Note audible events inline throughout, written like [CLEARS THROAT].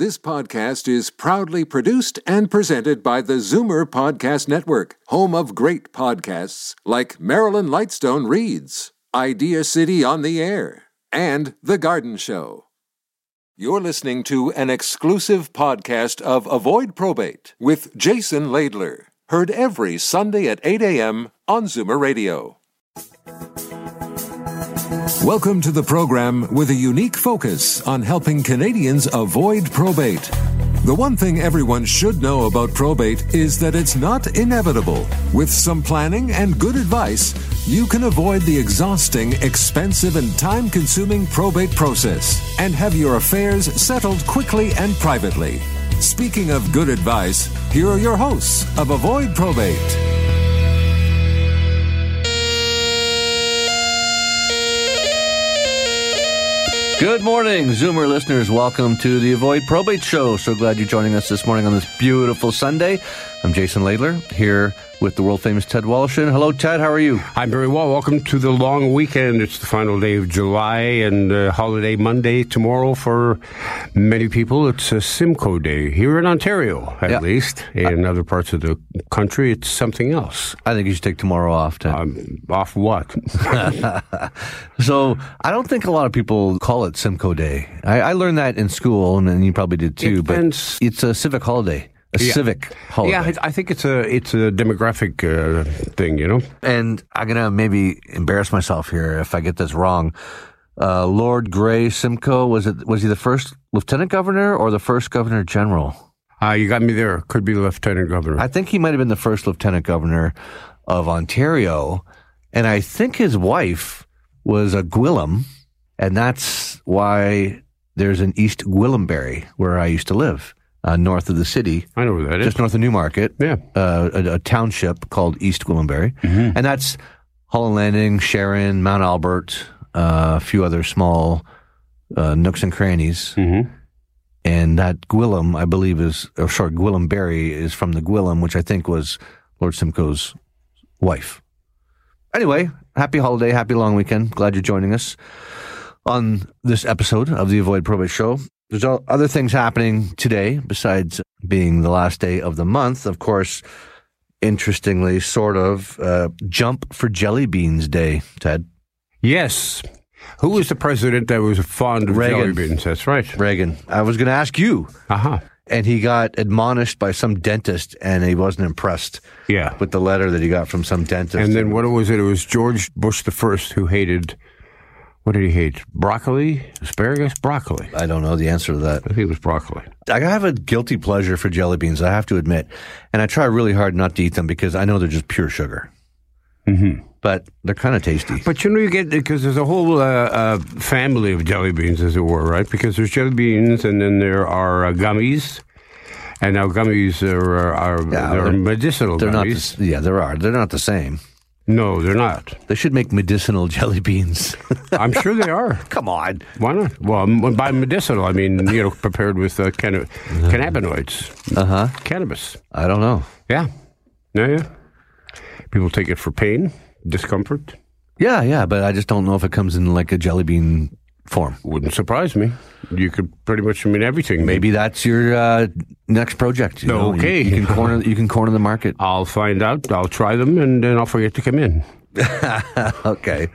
This podcast is proudly produced and presented by the Zoomer Podcast Network, home of great podcasts like Marilyn Lightstone Reads, Idea City on the Air, and The Garden Show. You're listening to an exclusive podcast of Avoid Probate with Jason Laidler, heard every Sunday at 8 a.m. on Zoomer Radio. Welcome to the program with a unique focus on helping Canadians avoid probate. The one thing everyone should know about probate is that it's not inevitable. With some planning and good advice, you can avoid the exhausting, expensive, and time consuming probate process and have your affairs settled quickly and privately. Speaking of good advice, here are your hosts of Avoid Probate. Good morning, Zoomer listeners. Welcome to the Avoid Probate Show. So glad you're joining us this morning on this beautiful Sunday. I'm Jason Laidler here with the world famous Ted Wallachin. Hello, Ted. How are you? I'm very well. Welcome to the long weekend. It's the final day of July and uh, holiday Monday tomorrow for many people. It's a Simcoe Day here in Ontario, at Yeah. least. In other parts of the country, it's something else. I think you should take tomorrow off, Ted. Um, off what? [LAUGHS] [LAUGHS] so I don't think a lot of people call it Simcoe Day. I, I learned that in school, and, and you probably did too. It but depends. it's a civic holiday. A Yeah. civic holiday. yeah, I I think it's a it's a demographic uh, thing. You know. and I'm gonna maybe embarrass myself here if I get this wrong. Uh, Lord Grey Simcoe was it? Was he the first lieutenant governor or the first governor general? Uh, you got me there. Could be the lieutenant governor. I think he might have been the first lieutenant governor of Ontario, and I think his wife was a Gwillim, and that's why there's an East Gwillimbury where I used to live, uh, north of the city, I know where that is. just north of Newmarket. Yeah. uh, a, a township called East Gwillimbury, and that's Holland Landing, Sharon, Mount Albert, uh, a few other small uh, nooks and crannies. Mhm. And that Gwillim, I believe, is or sorry, Gwillimbury is from the Gwillim, which I think was Lord Simcoe's wife. Anyway, happy holiday, happy long weekend. Glad you're joining us on this episode of the Avoid Probate Show. There's other things happening today besides being the last day of the month. Of course, interestingly, sort of, uh, Jump for Jelly Beans Day, Ted. Yes. Who was the president that was fond of Reagan. jelly beans? That's right. Reagan. I was going to ask you. Aha. And he got admonished by some dentist and he wasn't impressed Yeah. with the letter that he got from some dentist. And then what was it? It was George Bush the first who hated. What did he hate? Broccoli, asparagus, broccoli. I don't know the answer to that. I think it was broccoli. I have a guilty pleasure for jelly beans, I have to admit. And I try really hard not to eat them because I know they're just pure sugar. Mm-hmm. But they're kind of tasty. But you know, you get because there's a whole uh, uh, family of jelly beans, as it were, right? Because there's jelly beans, and then there are uh, gummies, and now gummies are are, Yeah, they're they're- medicinal They're not, the, yeah, there are. They're not the same. No, they're not. They should make medicinal jelly beans. [LAUGHS] I'm sure they are. Come on. Why not? Well, m- by medicinal, I mean you know prepared with uh, canna- cannabinoids, Uh huh. cannabis. I don't know. Yeah, yeah, yeah. People take it for pain, discomfort. Yeah, yeah, but I just don't know if it comes in like a jelly bean form. Wouldn't surprise me. You could pretty much mean everything. Maybe that's your uh, next project. You know? Okay. you, can corner you can corner the market. [LAUGHS] I'll find out. I'll try them, and then I'll forget to come in. [LAUGHS] Okay.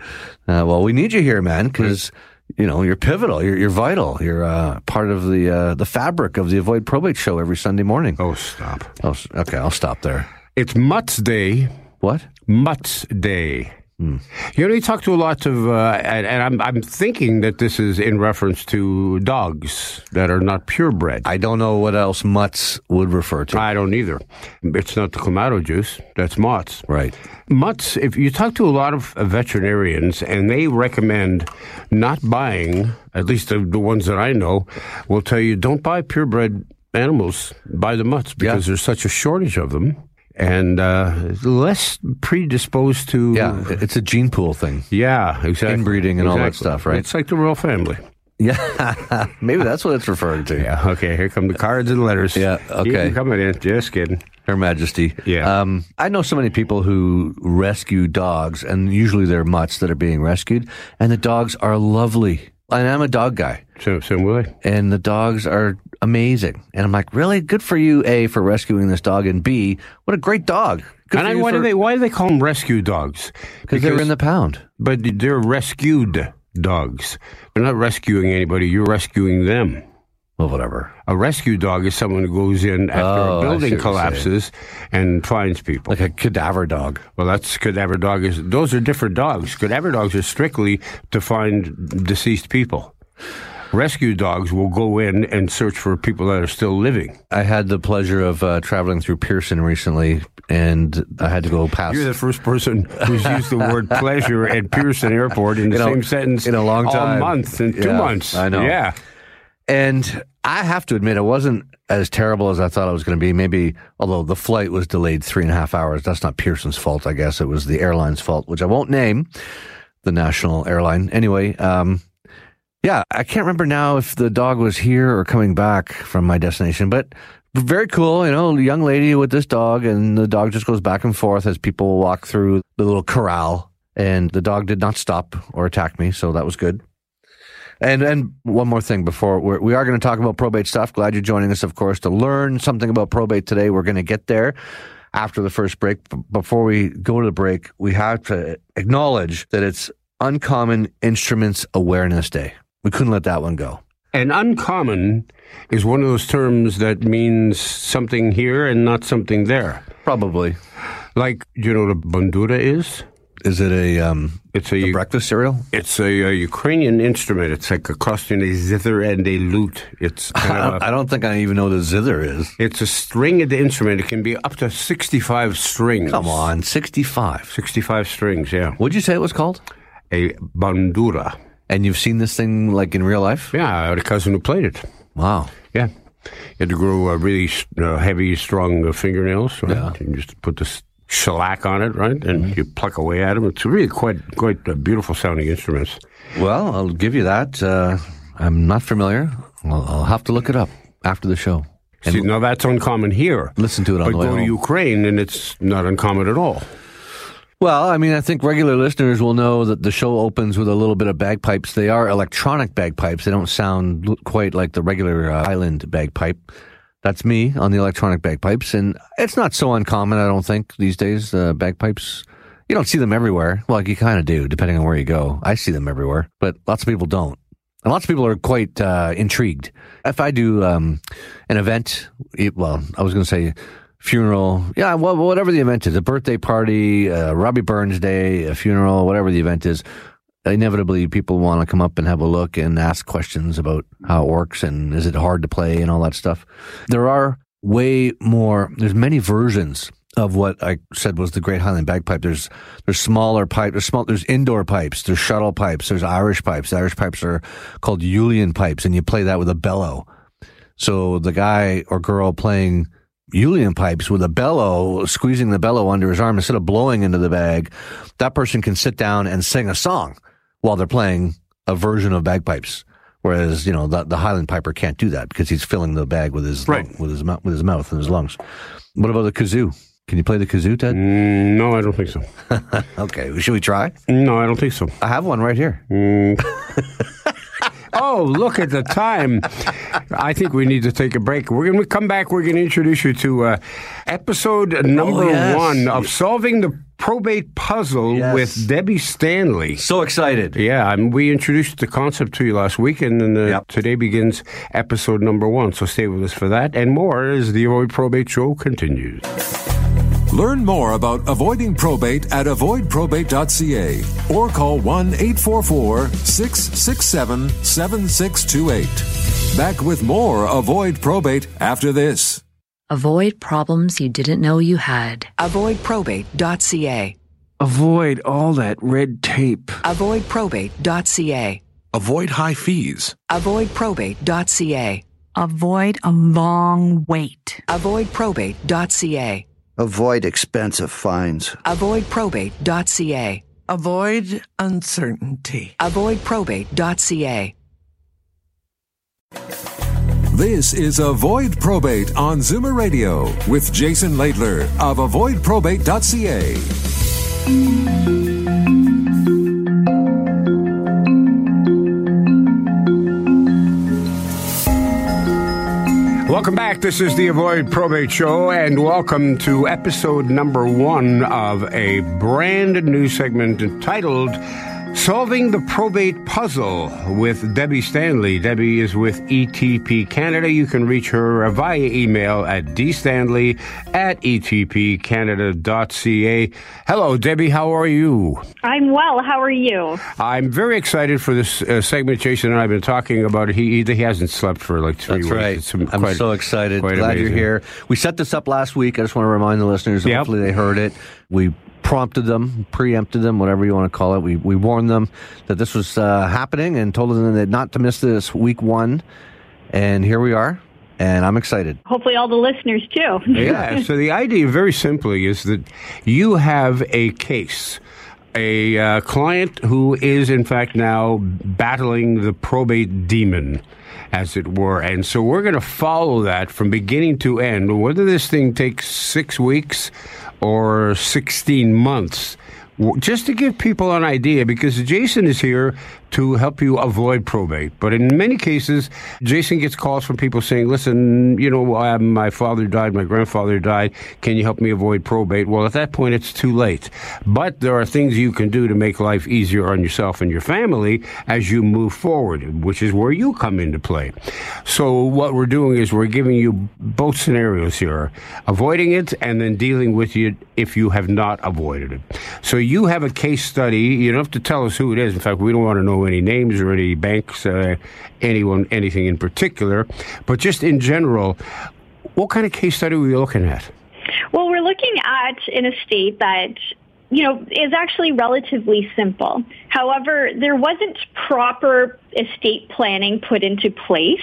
Uh, well, we need you here, man, because you know you're pivotal. You're, you're vital. You're uh, part of the uh, the fabric of the Avoid Probate show every Sunday morning. Oh, stop! Oh, okay. I'll stop there. It's Mutt's Day. What? Mutt's Day. You know, you talk to a lot of, uh, and, and I'm I'm thinking that this is in reference to dogs that are not purebred. I don't know what else mutts would refer to. I don't either. It's not the clamato juice. That's mutts. Right. Mutts, if you talk to a lot of uh, veterinarians and they recommend not buying, at least the, the ones that I know, will tell you don't buy purebred animals, buy the mutts because Yeah. there's such a shortage of them and uh, less predisposed to. Yeah, it's a gene pool thing. Yeah, exactly. Inbreeding and all that stuff, right? It's like the royal family. Yeah, [LAUGHS] maybe that's what it's referring to. Yeah, okay, here come the cards and letters. Yeah, okay. coming in. Just kidding. Her Majesty. Yeah. Um, I know so many people who rescue dogs, and usually they're mutts that are being rescued, and the dogs are lovely. And I'm a dog guy, So, so will I? and the dogs are amazing. And I'm like, really? Good for you, A, for rescuing this dog, and B, what a great dog. Good and I, why, for- do they, why do they call them rescue dogs? Because they're in the pound. But they're rescued dogs. They're not rescuing anybody. You're rescuing them. Well, whatever. A rescue dog is someone who goes in after Oh, a building collapses and finds people. Like a cadaver dog. well, that's cadaver dog. Is those are different dogs. Cadaver dogs are strictly to find deceased people. Rescue dogs will go in and search for people that are still living. I had the pleasure of uh, traveling through Pearson recently, and I had to go past. You're the first person who's used the word [LAUGHS] pleasure at Pearson Airport in the In a- same sentence in a long all time. month in two months. I know. Yeah. And I have to admit, it wasn't as terrible as I thought it was going to be. Maybe, although the flight was delayed three and a half hours, that's not Pearson's fault. I guess it was the airline's fault, which I won't name, the national airline. Anyway, um, yeah, I can't remember now if the dog was here or coming back from my destination, but very cool. You know, young lady with this dog, and the dog just goes back and forth as people walk through the little corral. And the dog did not stop or attack me, so that was good. And and one more thing before we're, we are going to talk about probate stuff. Glad you're joining us, of course, to learn something about probate today. We're going to get there after the first break. Before we go to the break, we have to acknowledge that it's Uncommon Instruments Awareness Day. We couldn't let that one go. And uncommon is one of those terms that means something here and not something there. Probably. Like, do you know what a bandura is? Is it a, um, It's a, a breakfast cereal? it's a, uh Ukrainian instrument. It's like a crossing a zither and a lute. It's [LAUGHS] kind I of don't, a, I don't think I even know what a zither is. it's a stringed instrument. It can be up to sixty-five strings. Come on, 65. sixty-five strings. Yeah, What'd you say it was called? a bandura. And you've seen this thing like in real life? Yeah, I had a cousin who played it. Wow. Yeah. You had to grow uh, really uh, heavy, strong uh, fingernails, right? Yeah. And just put this shellac on it, right? And you pluck away at them. It's really quite quite uh, beautiful sounding instruments. Well, I'll give you that. Uh, I'm not familiar. I'll, I'll have to look it up after the show. See, now that's uncommon here. listen to it on But the way go to. Ukraine and it's not uncommon at all. Well, I mean, I think regular listeners will know that the show opens with a little bit of bagpipes. They are electronic bagpipes. They don't sound quite like the regular uh, island bagpipe. That's me on the electronic bagpipes, and it's not so uncommon, I don't think, these days. Uh, bagpipes, you don't see them everywhere. Well, you kind of do, depending on where you go. I see them everywhere, but lots of people don't. And lots of people are quite uh, intrigued. If I do um, an event, it- well, I was going to say funeral, yeah, whatever the event is, a birthday party, uh, Robbie Burns Day, a funeral, whatever the event is, inevitably people want to come up and have a look and ask questions about how it works and is it hard to play and all that stuff. There are way more, there's many versions of what I said was the Great Highland Bagpipe. There's there's smaller pipes. there's small, there's indoor pipes, there's shuttle pipes, there's Irish pipes. The Irish pipes are called uilleann pipes, and you play that with a bellow. So the guy or girl playing uilleann pipes with a bellow, squeezing the bellow under his arm instead of blowing into the bag, that person can sit down and sing a song while they're playing a version of bagpipes. Whereas you know the, the Highland piper can't do that because he's filling the bag with his Right. lung- with his mou- with his mouth and his lungs. What about the kazoo? Can you play the kazoo, Ted? Mm, no, I don't think so. [LAUGHS] Okay, should we try? No, I don't think so. I have one right here. [LAUGHS] Oh, look at the time. I think we need to take a break. We're going to come back. We're going to introduce you to uh, episode number Oh, yes. one of Solving the Probate Puzzle Yes. with Debbie Stanley. So excited! Yeah, and we introduced the concept to you last week, and then uh, Yep. today begins episode number one. So stay with us for that and more as the Avoid Probate Show continues. Learn more about avoiding probate at avoidprobate.ca or call 1 844 667 7628. Back with more Avoid Probate after this. Avoid problems you didn't know you had. Avoidprobate.ca. Avoid all that red tape. Avoidprobate.ca. Avoid high fees. Avoidprobate.ca. Avoid a long wait. Avoidprobate.ca. Avoid expensive fines. Avoidprobate.ca. Avoid uncertainty. Avoidprobate.ca. This is Avoid Probate on Zoomer Radio with Jason Laidler of avoidprobate.ca. Welcome back. This is the Avoid Probate Show, and welcome to episode number one of a brand new segment entitled Solving the Probate Puzzle with Debbie Stanley. Debbie is with ETP Canada. You can reach her via email at dstanley at etpcanada.ca. Hello, Debbie. How are you? I'm well. How are you? I'm very excited for this uh, segment. Jason and I have been talking about it. He, he hasn't slept for like three That's weeks. right. It's I'm quite- so excited. quite Glad you're here. We set this up last week. I just want to remind the listeners. Yep. Hopefully, they heard it. We prompted them, preempted them, whatever you want to call it. We we warned them that this was uh, happening and told them that not to miss this week one. And here we are. And I'm excited. Hopefully, all the listeners too. [LAUGHS] yeah. So the idea, very simply, is that you have a case, a uh, client who is in fact now battling the probate demon. As it were. And so we're going to follow that from beginning to end. Whether this thing takes six weeks or 16 months, just to give people an idea, because Jason is here to help you avoid probate. But in many cases, Jason gets calls from people saying, listen, you know, my father died, my grandfather died. Can you help me avoid probate? Well, at that point, it's too late. But there are things you can do to make life easier on yourself and your family as you move forward, which is where you come into play. So what we're doing is we're giving you both scenarios here, avoiding it and then dealing with it if you have not avoided it. So you have a case study. You don't have to tell us who it is. In fact, we don't want to know any names or any banks, uh, anyone, anything in particular. But just in general, what kind of case study were you looking at? Well, we're looking at an estate that you know is actually relatively simple. However, there wasn't proper estate planning put into place.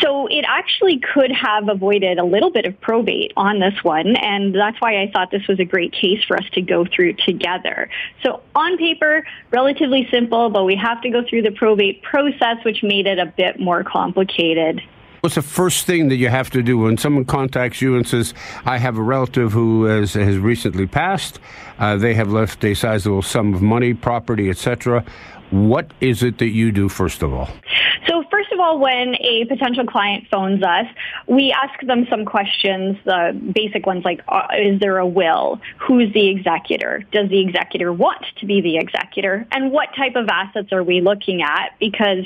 So it actually could have avoided a little bit of probate on this one, and that's why I thought this was a great case for us to go through together. So on paper, relatively simple, but we have to go through the probate process, which made it a bit more complicated. What's the first thing that you have to do when someone contacts you and says, "I have a relative who has, has recently passed. Uh, they have left a sizable sum of money, property, etc." What is it that you do first of all? So all, when a potential client phones us, we ask them some questions, the basic ones like, uh, is there a will? Who's the executor? Does the executor want to be the executor? And what type of assets are we looking at? Because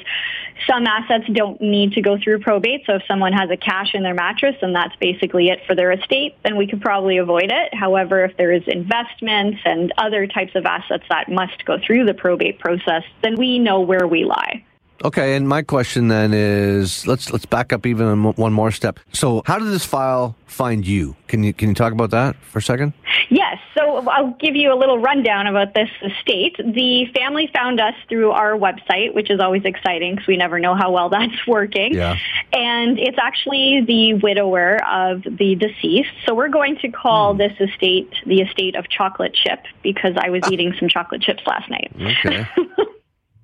some assets don't need to go through probate. So if someone has a cash in their mattress and that's basically it for their estate, then we could probably avoid it. However, if there is investments and other types of assets that must go through the probate process, then we know where we lie. Okay, and my question then is let's let's back up even one more step. So, how did this file find you? Can you can you talk about that for a second? Yes, so I'll give you a little rundown about this estate. The family found us through our website, which is always exciting because we never know how well [LAUGHS] that's working. Yeah. And it's actually the widower of the deceased. So we're going to call hmm. this estate the estate of chocolate chip because I was ah. eating some chocolate chips last night. Okay. [LAUGHS]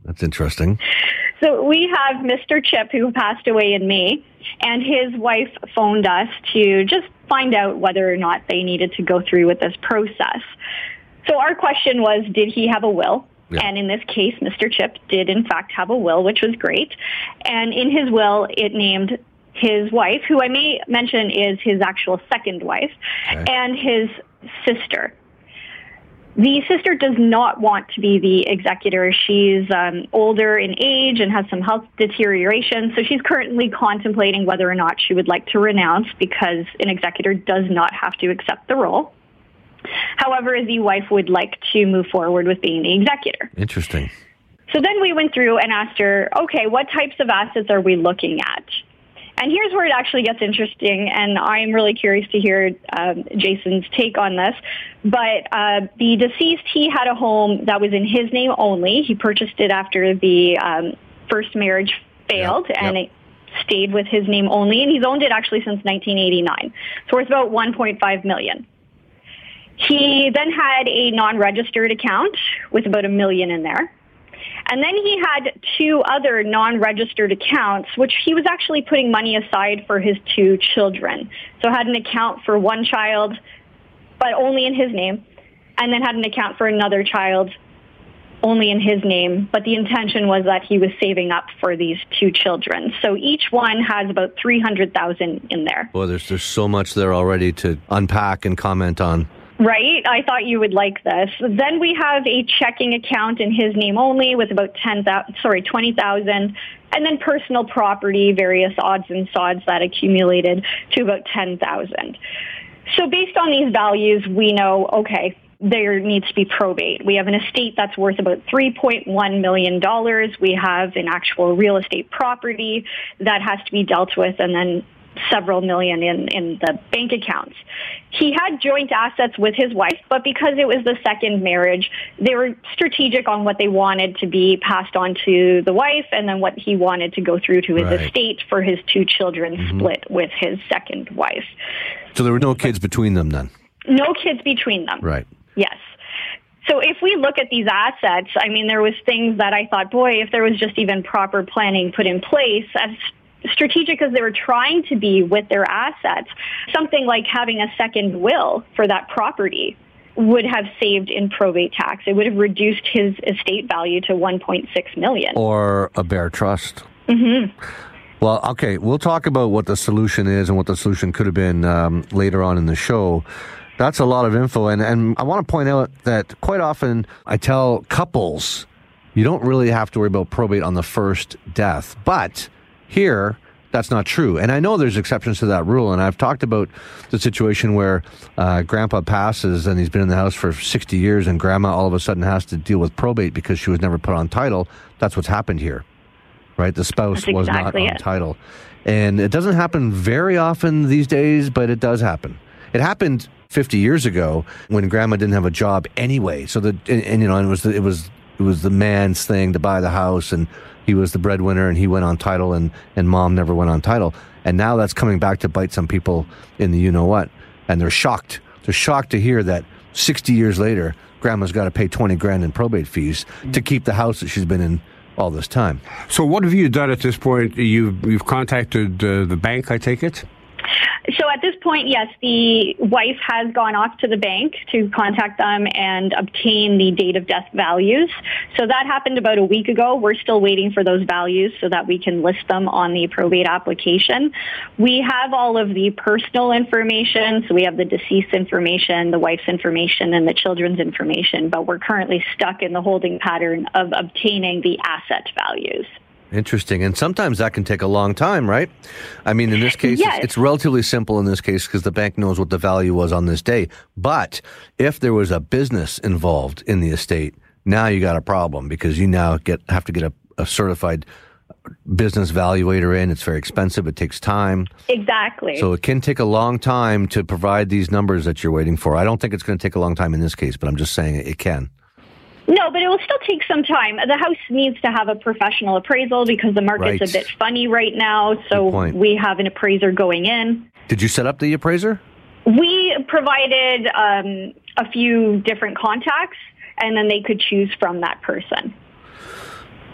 That's interesting. So we have Mr. Chip who passed away in May, and his wife phoned us to just find out whether or not they needed to go through with this process. So our question was, did he have a will? Yeah. And in this case, Mr. Chip did in fact have a will, which was great. And in his will, it named his wife, who I may mention is his actual second wife, Okay. and his sister. The sister does not want to be the executor. She's um, older in age and has some health deterioration, so she's currently contemplating whether or not she would like to renounce because an executor does not have to accept the role. However, the wife would like to move forward with being the executor. Interesting. So then we went through and asked her, okay, what types of assets are we looking at? And here's where it actually gets interesting, and I'm really curious to hear um, Jason's take on this. But uh, the deceased, he had a home that was in his name only. He purchased it after the um, first marriage failed, Yep, and yep. it stayed with his name only. And he's owned it actually since 1989. So It's worth about 1.5 million. He then had a non-registered account with about a million in there. And then he had two other non-registered accounts, which he was actually putting money aside for his two children. So had an account for one child, but only in his name, and then had an account for another child, only in his name, but the intention was that he was saving up for these two children. So each one has about 300,000 in there. Well, there's there's so much there already to unpack and comment on. Right? I thought you would like this. Then we have a checking account in his name only with about 10,000 sorry, 20,000 and then personal property, various odds and sods that accumulated to about 10,000. So based on these values, we know okay, there needs to be probate. We have an estate that's worth about $3.1 million. We have an actual real estate property that has to be dealt with and then several million in, in the bank accounts. He had joint assets with his wife, but because it was the second marriage, they were strategic on what they wanted to be passed on to the wife and then what he wanted to go through to his Right. estate for his two children mm-hmm. split with his second wife. So there were no kids between them then. No kids between them. Right. Yes. So if we look at these assets, I mean, there was things that I thought, boy, if there was just even proper planning put in place, as strategic as they were trying to be with their assets, something like having a second will for that property would have saved in probate tax. It would have reduced his estate value to 1.6 million. Or a bare trust. hmm Well, okay, we'll talk about what the solution is and what the solution could have been um, later on in the show. That's a lot of info, and, and I want to point out that quite often I tell couples you don't really have to worry about probate on the first death, but here that's not true. And I know there's exceptions to that rule, and I've talked about the situation where uh, grandpa passes and he's been in the house for 60 years, and grandma all of a sudden has to deal with probate because she was never put on title. That's what's happened here right? The spouse That's was exactly not on it. title. And it doesn't happen very often these days, but it does happen. It happened 50 years ago when grandma didn't have a job anyway. So the and, and, you know, it was the, it was it was the man's thing to buy the house and he was the breadwinner and he went on title and and mom never went on title. And now that's coming back to bite some people in the you know what. And they're shocked. They're shocked to hear that 60 years later grandma's got to pay 20 grand in probate fees to keep the house that she's been in all this time. So what have you done at this point? You've you've contacted uh, the bank, I take it. So at this point, yes, the wife has gone off to the bank to contact them and obtain the date of death values. So that happened about a week ago. We're still waiting for those values so that we can list them on the probate application. We have all of the personal information. So we have the deceased information, the wife's information, and the children's information, but we're currently stuck in the holding pattern of obtaining the asset values. Interesting. And sometimes that can take a long time, right? I mean, in this case, Yes. it's, it's relatively simple in this case because the bank knows what the value was on this day. But if there was a business involved in the estate, now you got a problem because you now get have to get a, a certified business valuator in. It's very expensive. It takes time. Exactly. So it can take a long time to provide these numbers that you're waiting for. I don't think it's going to take a long time in this case, but I'm just saying it can. No, but it will still take some time. The house needs to have a professional appraisal because the market's Right. a bit funny right now. So we have an appraiser going in. Did you set up the appraiser? We provided um, a few different contacts, and then they could choose from that person.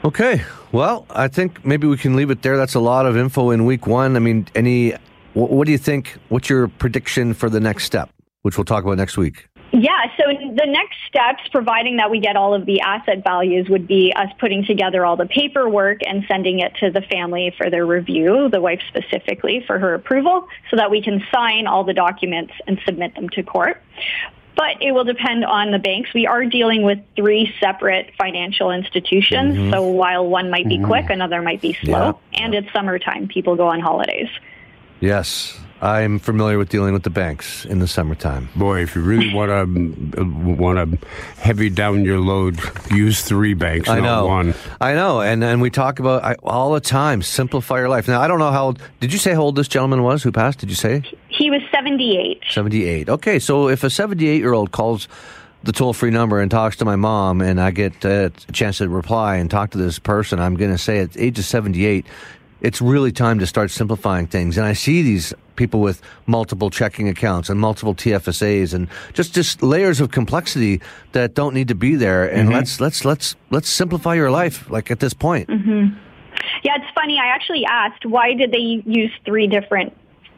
Okay. Well, I think maybe we can leave it there. That's a lot of info in week one. I mean, any, what, what do you think? What's your prediction for the next step, which we'll talk about next week? Yeah, so the next steps, providing that we get all of the asset values, would be us putting together all the paperwork and sending it to the family for their review, the wife specifically for her approval, so that we can sign all the documents and submit them to court. But it will depend on the banks. We are dealing with three separate financial institutions, Mhm. so while one might be Mhm. quick, another might be slow. And it's summertime, people go on holidays. Yes. I'm familiar with dealing with the banks in the summertime. Boy, if you really want to want to heavy down your load, use three banks, I not know. one. I know. And and we talk about I, all the time, simplify your life. Now, I don't know how old, did you say how old this gentleman was who passed? Did you say? He was 78. 78. Okay, so if a 78 year old calls the toll free number and talks to my mom, and I get uh, a chance to reply and talk to this person, I'm going to say at age of 78, it's really time to start simplifying things. And I see these people with multiple checking accounts and multiple TFSAs and just, just layers of complexity that don't need to be there. And Mhm. let's let's let's let's simplify your life. Like at this point, hmm Yeah, it's funny. I actually asked why did they use three different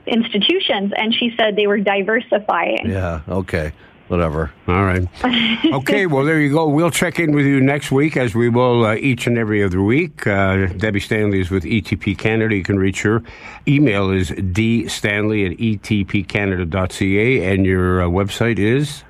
institutions, and she said they were diversifying. yeah, okay. Whatever. All right. [LAUGHS] Okay, well, there you go. We'll check in with you next week, as we will uh, each and every other week. Uh, Debbie Stanley is with ETP Canada. You can reach her. Email is dstanley at etpcanada.ca, and your uh, website is?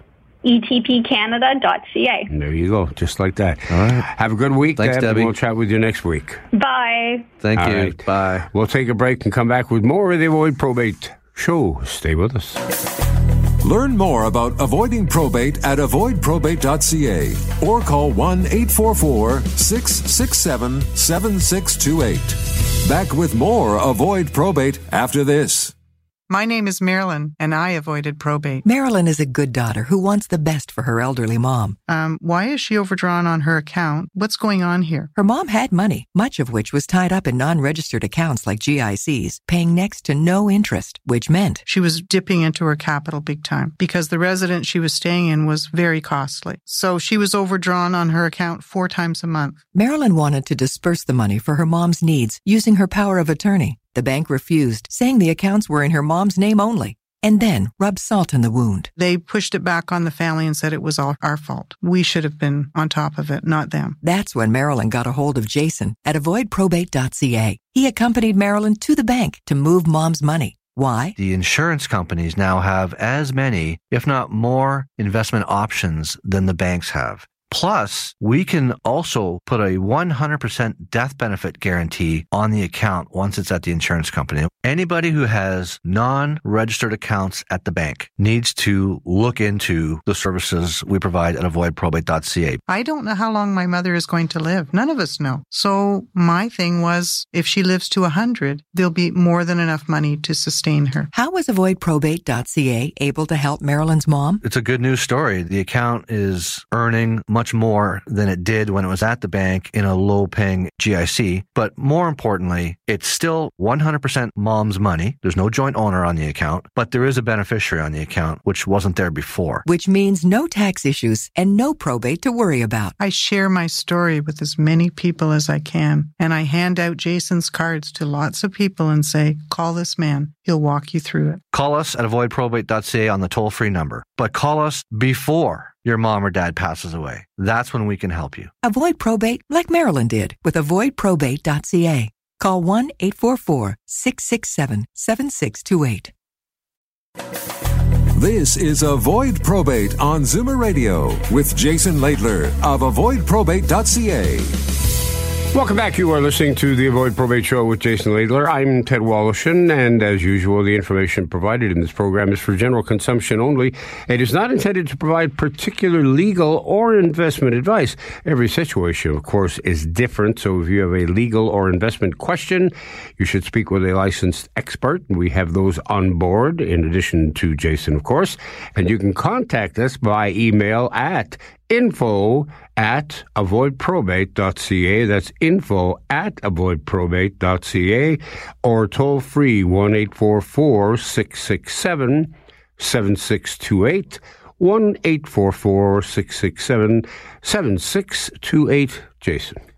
etpcanada.ca. And there you go, just like that. All right. Have a good week. Thanks, Deb, and Debbie. We'll chat with you next week. Bye. Thank All you. right. Bye. We'll take a break and come back with more of the Avoid Probate show. Stay with us. Learn more about avoiding probate at avoidprobate.ca or call 1 844 667 7628. Back with more Avoid Probate after this. My name is Marilyn, and I avoided probate. Marilyn is a good daughter who wants the best for her elderly mom. Um, why is she overdrawn on her account? What's going on here? Her mom had money, much of which was tied up in non registered accounts like GICs, paying next to no interest, which meant She was dipping into her capital big time because the residence she was staying in was very costly. So she was overdrawn on her account four times a month. Marilyn wanted to disperse the money for her mom's needs using her power of attorney. The bank refused, saying the accounts were in her mom's name only, and then rubbed salt in the wound. They pushed it back on the family and said it was all our fault. We should have been on top of it, not them. That's when Marilyn got a hold of Jason at avoidprobate.ca. He accompanied Marilyn to the bank to move mom's money. Why? The insurance companies now have as many, if not more, investment options than the banks have. Plus, we can also put a 100% death benefit guarantee on the account once it's at the insurance company. Anybody who has non-registered accounts at the bank needs to look into the services we provide at avoidprobate.ca. I don't know how long my mother is going to live. None of us know. So my thing was if she lives to 100, there'll be more than enough money to sustain her. How was avoidprobate.ca able to help Marilyn's mom? It's a good news story. The account is earning much more than it did when it was at the bank in a low paying GIC. But more importantly, it's still 100% mom's money. There's no joint owner on the account, but there is a beneficiary on the account, which wasn't there before. Which means no tax issues and no probate to worry about. I share my story with as many people as I can, and I hand out Jason's cards to lots of people and say, call this man. He'll walk you through it. Call us at avoidprobate.ca on the toll free number, but call us before your mom or dad passes away. That's when we can help you. Avoid probate like Marilyn did with avoidprobate.ca. Call 1 844 667 7628. This is Avoid Probate on Zoomer Radio with Jason Laidler of avoidprobate.ca. Welcome back. You are listening to the Avoid Probate Show with Jason Laidler. I'm Ted Wallachin, and as usual, the information provided in this program is for general consumption only. It is not intended to provide particular legal or investment advice. Every situation, of course, is different. So if you have a legal or investment question, you should speak with a licensed expert. We have those on board, in addition to Jason, of course. And you can contact us by email at info at avoidprobate.ca. That's info at avoidprobate.ca or toll free 1 844 667 7628. 1 844 667 7628. Jason.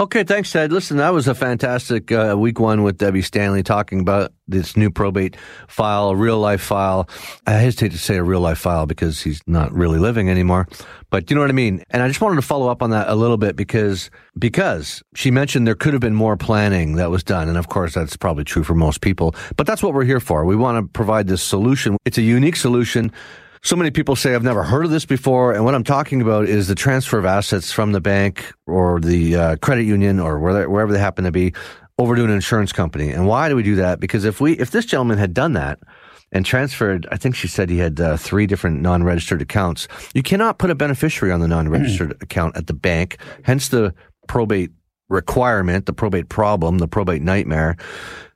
Okay, thanks, Ted. Listen, that was a fantastic uh, week one with Debbie Stanley talking about this new probate file, real life file. I hesitate to say a real life file because he's not really living anymore, but you know what I mean. And I just wanted to follow up on that a little bit because because she mentioned there could have been more planning that was done, and of course that's probably true for most people. But that's what we're here for. We want to provide this solution. It's a unique solution. So many people say, I've never heard of this before. And what I'm talking about is the transfer of assets from the bank or the uh, credit union or wherever, wherever they happen to be over to an insurance company. And why do we do that? Because if we, if this gentleman had done that and transferred, I think she said he had uh, three different non-registered accounts. You cannot put a beneficiary on the non-registered [CLEARS THROAT] account at the bank. Hence the probate requirement, the probate problem, the probate nightmare.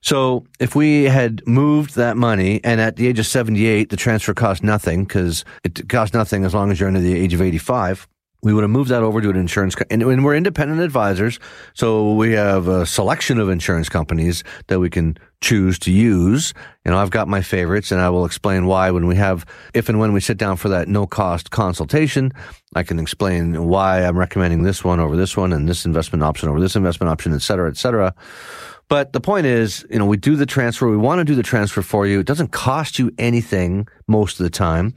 So if we had moved that money and at the age of 78, the transfer cost nothing because it cost nothing as long as you're under the age of 85. We would have moved that over to an insurance, co- and, and we're independent advisors. So we have a selection of insurance companies that we can choose to use. You know, I've got my favorites and I will explain why when we have, if and when we sit down for that no cost consultation, I can explain why I'm recommending this one over this one and this investment option over this investment option, et cetera, et cetera. But the point is, you know, we do the transfer. We want to do the transfer for you. It doesn't cost you anything most of the time.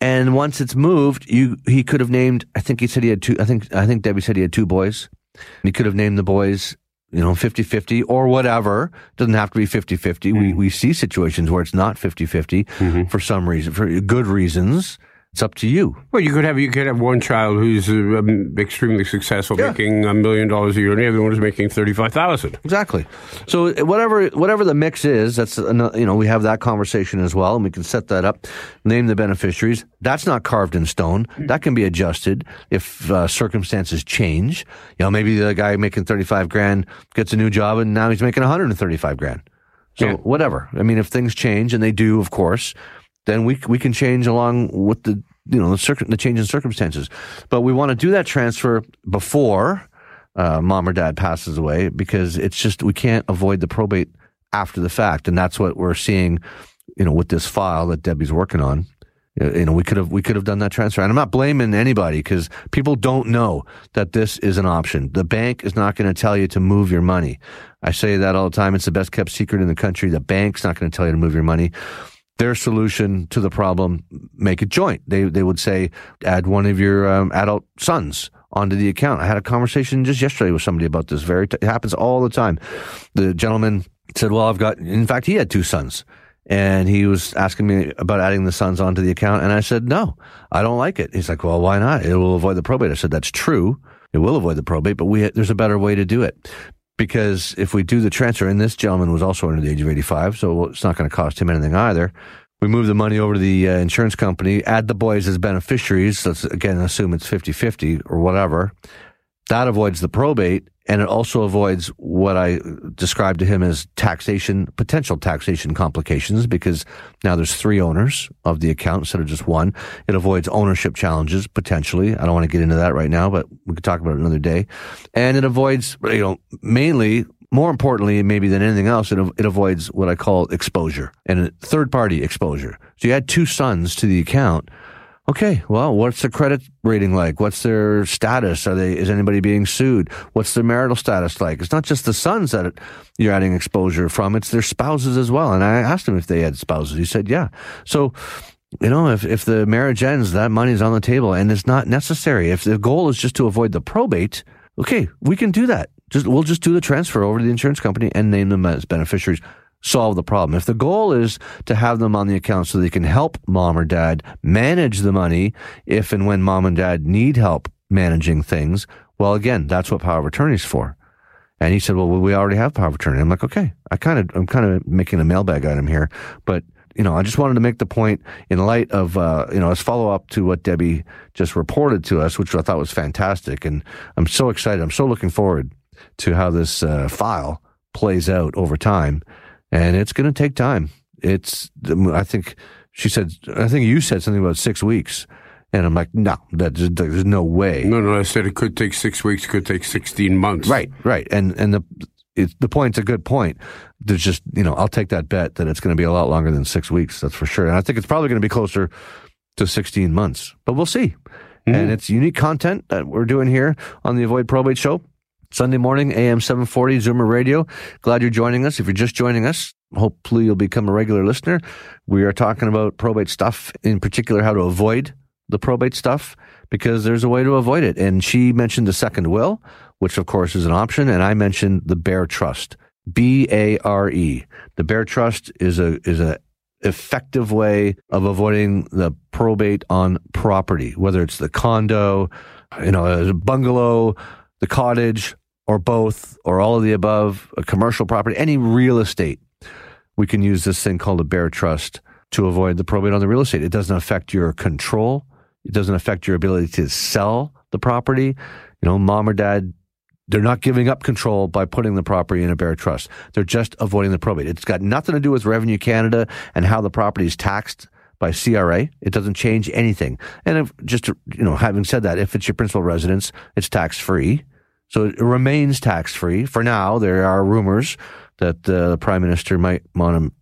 And once it's moved, you he could have named. I think he said he had two. I think I think Debbie said he had two boys. He could have named the boys, you know, 50-50 or whatever. Doesn't have to be 50-50. We hmm. we see situations where it's not 50-50 mm-hmm. for some reason, for good reasons. It's up to you. Well, you could have you could have one child who's um, extremely successful, Yeah. making a million dollars a year, and the other one is making thirty five thousand. Exactly. So whatever whatever the mix is, that's you know we have that conversation as well, and we can set that up. Name the beneficiaries. That's not carved in stone. That can be adjusted if uh, circumstances change. You know, maybe the guy making thirty five grand gets a new job, and now he's making one hundred and thirty five grand. So Yeah. whatever. I mean, if things change, and they do, of course, then we we can change along with the you know the, circ- the change in circumstances. But we want to do that transfer before uh, mom or dad passes away because it's just we can't avoid the probate after the fact, and that's what we're seeing. You know, with this file that Debbie's working on. You know, we could have we could have done that transfer, and I'm not blaming anybody because people don't know that this is an option. The bank is not going to tell you to move your money. I say that all the time. It's the best kept secret in the country. The bank's not going to tell you to move your money their solution to the problem make it joint. They they would say add one of your um, adult sons onto the account. I had a conversation just yesterday with somebody about this very t- it happens all the time. The gentleman said well i've got in fact he had two sons. And he was asking me about adding the sons onto the account and i said no i don't like it. He's like well why not? It will avoid the probate. I said that's true. It will avoid the probate but we there's a better way to do it because if we do the transfer, and this gentleman was also under the age of 85, so it's not going to cost him anything either. We move the money over to the uh, insurance company, add the boys as beneficiaries. Let's again assume it's 50 50 or whatever. That avoids the probate, and it also avoids what I described to him as taxation, potential taxation complications, because now there's three owners of the account instead of just one. It avoids ownership challenges, potentially. I don't want to get into that right now, but we could talk about it another day. And it avoids, you know, mainly, more importantly, maybe than anything else, it, it avoids what I call exposure and third party exposure. So you add two sons to the account. Okay, well, what's the credit rating like? What's their status? Are they is anybody being sued? What's their marital status like? It's not just the sons that you're adding exposure from; it's their spouses as well. And I asked him if they had spouses. He said, "Yeah." So, you know, if if the marriage ends, that money's on the table, and it's not necessary. If the goal is just to avoid the probate, okay, we can do that. Just we'll just do the transfer over to the insurance company and name them as beneficiaries solve the problem. If the goal is to have them on the account so they can help mom or dad manage the money if and when mom and dad need help managing things, well, again, that's what power of attorney is for. And he said, well, we already have power of attorney. I'm like, okay, I kind of, I'm kind of making a mailbag item here, but you know, I just wanted to make the point in light of, uh, you know, as follow up to what Debbie just reported to us, which I thought was fantastic. And I'm so excited. I'm so looking forward to how this uh, file plays out over time and it's going to take time. It's, I think she said, I think you said something about six weeks. And I'm like, no, that, there's no way. No, no, I said it could take six weeks, it could take 16 months. Right, right. And, and the, it, the point's a good point. There's just, you know, I'll take that bet that it's going to be a lot longer than six weeks. That's for sure. And I think it's probably going to be closer to 16 months, but we'll see. Mm-hmm. And it's unique content that we're doing here on the Avoid Probate Show. Sunday morning, AM 740, Zoomer Radio. Glad you're joining us. If you're just joining us, hopefully you'll become a regular listener. We are talking about probate stuff, in particular, how to avoid the probate stuff, because there's a way to avoid it. And she mentioned the second will, which of course is an option. And I mentioned the Bare Trust, B A R E. The Bare Trust is a, is a, effective way of avoiding the probate on property, whether it's the condo, you know, a bungalow, the cottage, or both, or all of the above, a commercial property, any real estate. We can use this thing called a bare trust to avoid the probate on the real estate. It doesn't affect your control. It doesn't affect your ability to sell the property. You know, mom or dad, they're not giving up control by putting the property in a bare trust. They're just avoiding the probate. It's got nothing to do with Revenue Canada and how the property is taxed by CRA. It doesn't change anything. And if, just to, you know, having said that, if it's your principal residence, it's tax free. So it remains tax free. For now, there are rumors that uh, the prime minister might want to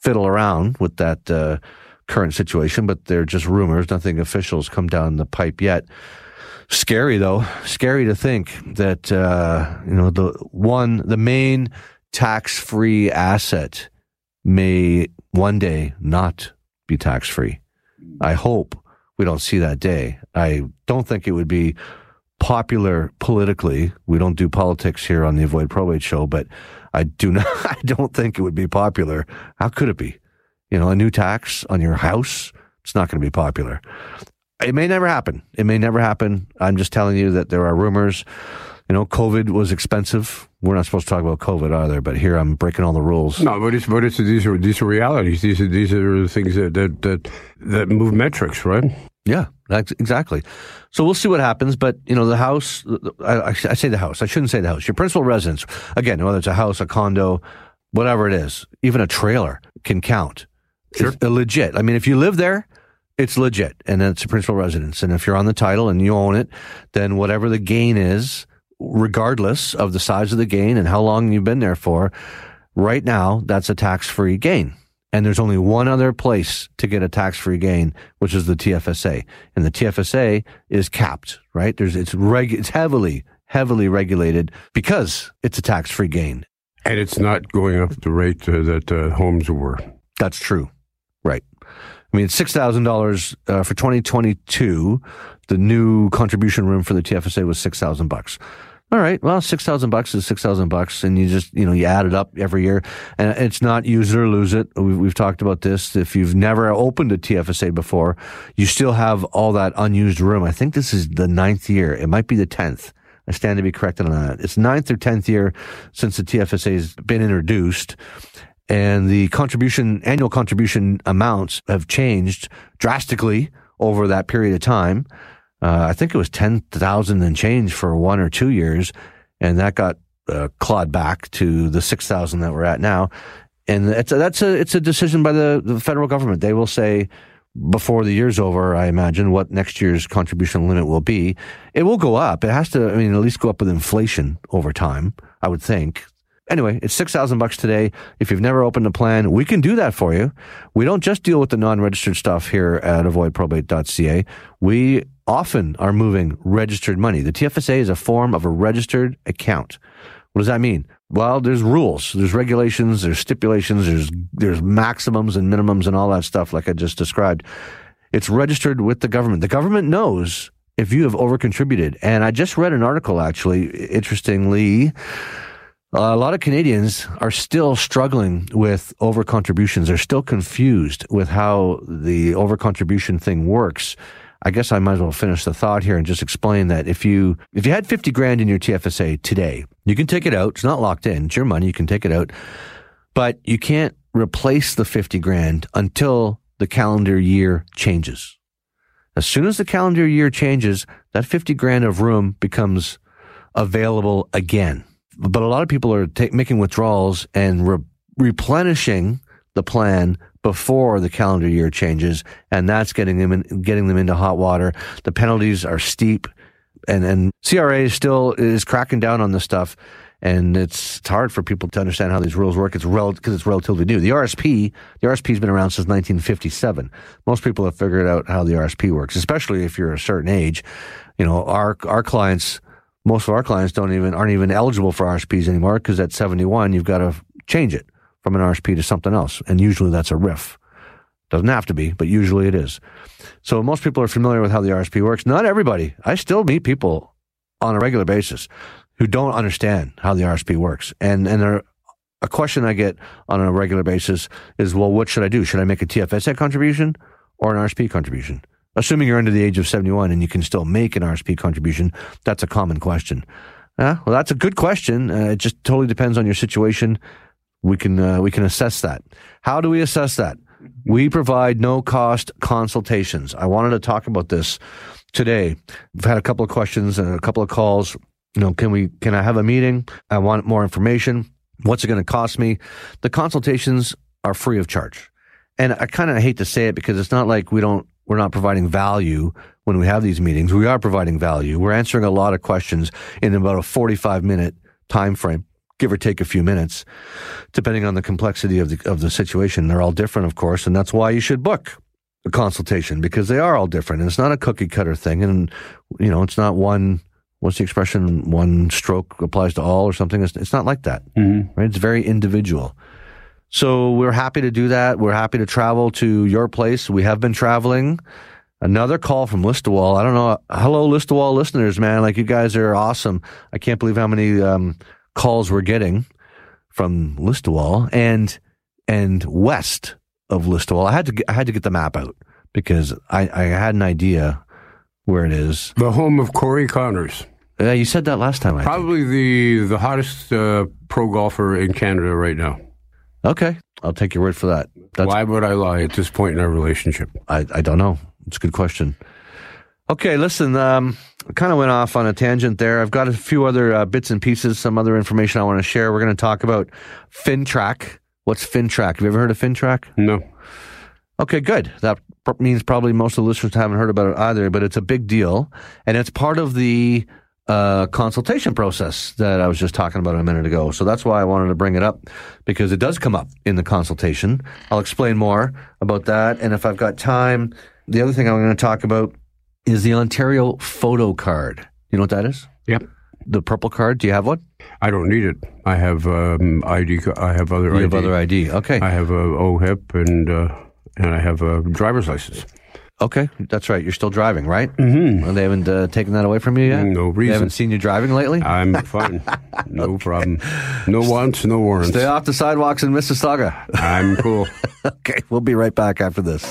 fiddle around with that uh, current situation, but they're just rumors. Nothing official has come down the pipe yet. Scary though, scary to think that uh, you know the one, the main tax-free asset may one day not be tax-free. I hope we don't see that day. I don't think it would be popular politically. We don't do politics here on the Avoid Probate show, but I do not, [LAUGHS] I don't think it would be popular. How could it be? You know, a new tax on your house? It's not going to be popular. It may never happen. It may never happen. I'm just telling you that there are rumors. You know, COVID was expensive. We're not supposed to talk about COVID either, but here I'm breaking all the rules. No, but it's but it's these are these are realities. These are these are the things that that that, that move metrics, right? Yeah, exactly. So we'll see what happens. But you know, the house. I, I, say the house. I shouldn't say the house. Your principal residence. Again, whether it's a house, a condo, whatever it is, even a trailer can count. Sure. It's legit. I mean, if you live there, it's legit, and it's a principal residence. And if you're on the title and you own it, then whatever the gain is, regardless of the size of the gain and how long you've been there for, right now that's a tax-free gain. And there's only one other place to get a tax-free gain, which is the TFSA. And the TFSA is capped, right? There's, it's reg, it's heavily, heavily regulated because it's a tax-free gain. And it's not going up the rate uh, that uh, homes were. That's true. Right. I mean, six thousand uh, dollars for 2022. The new contribution room for the TFSA was six thousand bucks. All right. Well, six thousand bucks is six thousand bucks, and you just you know you add it up every year, and it's not use it or lose it. We've, we've talked about this. If you've never opened a TFSA before, you still have all that unused room. I think this is the ninth year. It might be the tenth. I stand to be corrected on that. It's ninth or tenth year since the TFSA has been introduced, and the contribution annual contribution amounts have changed drastically over that period of time. Uh, I think it was 10,000 and change for one or two years. And that got uh, clawed back to the 6,000 that we're at now. And it's a, that's a, it's a decision by the, the federal government. They will say before the year's over, I imagine what next year's contribution limit will be. It will go up. It has to, I mean, at least go up with inflation over time, I would think. Anyway, it's 6000 bucks today. If you've never opened a plan, we can do that for you. We don't just deal with the non-registered stuff here at avoidprobate.ca. We often are moving registered money. The TFSA is a form of a registered account. What does that mean? Well, there's rules, there's regulations, there's stipulations, there's there's maximums and minimums and all that stuff like I just described. It's registered with the government. The government knows if you have overcontributed. And I just read an article actually, interestingly, a lot of Canadians are still struggling with overcontributions. They're still confused with how the overcontribution thing works. I guess I might as well finish the thought here and just explain that if you if you had 50 grand in your TFSA today, you can take it out. It's not locked in. It's your money. You can take it out. But you can't replace the 50 grand until the calendar year changes. As soon as the calendar year changes, that 50 grand of room becomes available again but a lot of people are ta- making withdrawals and re- replenishing the plan before the calendar year changes, and that's getting them in, getting them into hot water. The penalties are steep, and and CRA still is cracking down on this stuff. And it's, it's hard for people to understand how these rules work. It's rel- because it's relatively new. The RSP, the RSP has been around since 1957. Most people have figured out how the RSP works, especially if you're a certain age. You know, our our clients most of our clients don't even aren't even eligible for RSPs anymore because at 71 you've got to change it from an RSP to something else, and usually that's a RRIF. Doesn't have to be, but usually it is. So most people are familiar with how the RSP works. Not everybody. I still meet people on a regular basis who don't understand how the RSP works, and and a question I get on a regular basis is, well, what should I do? Should I make a TFSA contribution or an RSP contribution? assuming you're under the age of 71 and you can still make an RSP contribution, that's a common question. Uh, well, that's a good question. Uh, it just totally depends on your situation. We can uh, we can assess that. How do we assess that? We provide no cost consultations. I wanted to talk about this today. We've had a couple of questions and a couple of calls. You know, can we can I have a meeting? I want more information. What's it going to cost me? The consultations are free of charge. And I kind of hate to say it because it's not like we don't we're not providing value when we have these meetings. We are providing value. We're answering a lot of questions in about a 45 minute time frame, give or take a few minutes, depending on the complexity of the of the situation. They're all different, of course, and that's why you should book a consultation because they are all different. And it's not a cookie cutter thing, and you know, it's not one. What's the expression? One stroke applies to all, or something. It's, it's not like that. Mm-hmm. Right? It's very individual. So we're happy to do that. We're happy to travel to your place. We have been traveling. Another call from Listowel. I don't know. Hello, Listowel listeners, man. Like you guys are awesome. I can't believe how many um, calls we're getting from Listowel and and west of Listowel. I had to get, I had to get the map out because I, I had an idea where it is. The home of Corey Conners. Yeah, you said that last time. I Probably the the hottest uh, pro golfer in Canada right now. Okay, I'll take your word for that. That's, Why would I lie at this point in our relationship? I I don't know. It's a good question. Okay, listen. Um, kind of went off on a tangent there. I've got a few other uh, bits and pieces, some other information I want to share. We're going to talk about FINTRAC. What's FINTRAC? Have you ever heard of FINTRAC? No. Okay, good. That means probably most of the listeners haven't heard about it either, but it's a big deal, and it's part of the uh, consultation process that I was just talking about a minute ago. So that's why I wanted to bring it up because it does come up in the consultation. I'll explain more about that, and if I've got time, the other thing I'm going to talk about is the Ontario photo card. You know what that is? Yep. The purple card. Do you have one? I don't need it. I have um, ID. I have other. You ID. have other ID. Okay. I have a OHIP and uh, and I have a driver's license. Okay, that's right. You're still driving, right? Mm-hmm. Well, they haven't uh, taken that away from you yet. No They reason. haven't seen you driving lately. I'm [LAUGHS] fine. No problem. No wants, no warrants. Stay off the sidewalks in Mississauga. I'm cool. [LAUGHS] okay, we'll be right back after this.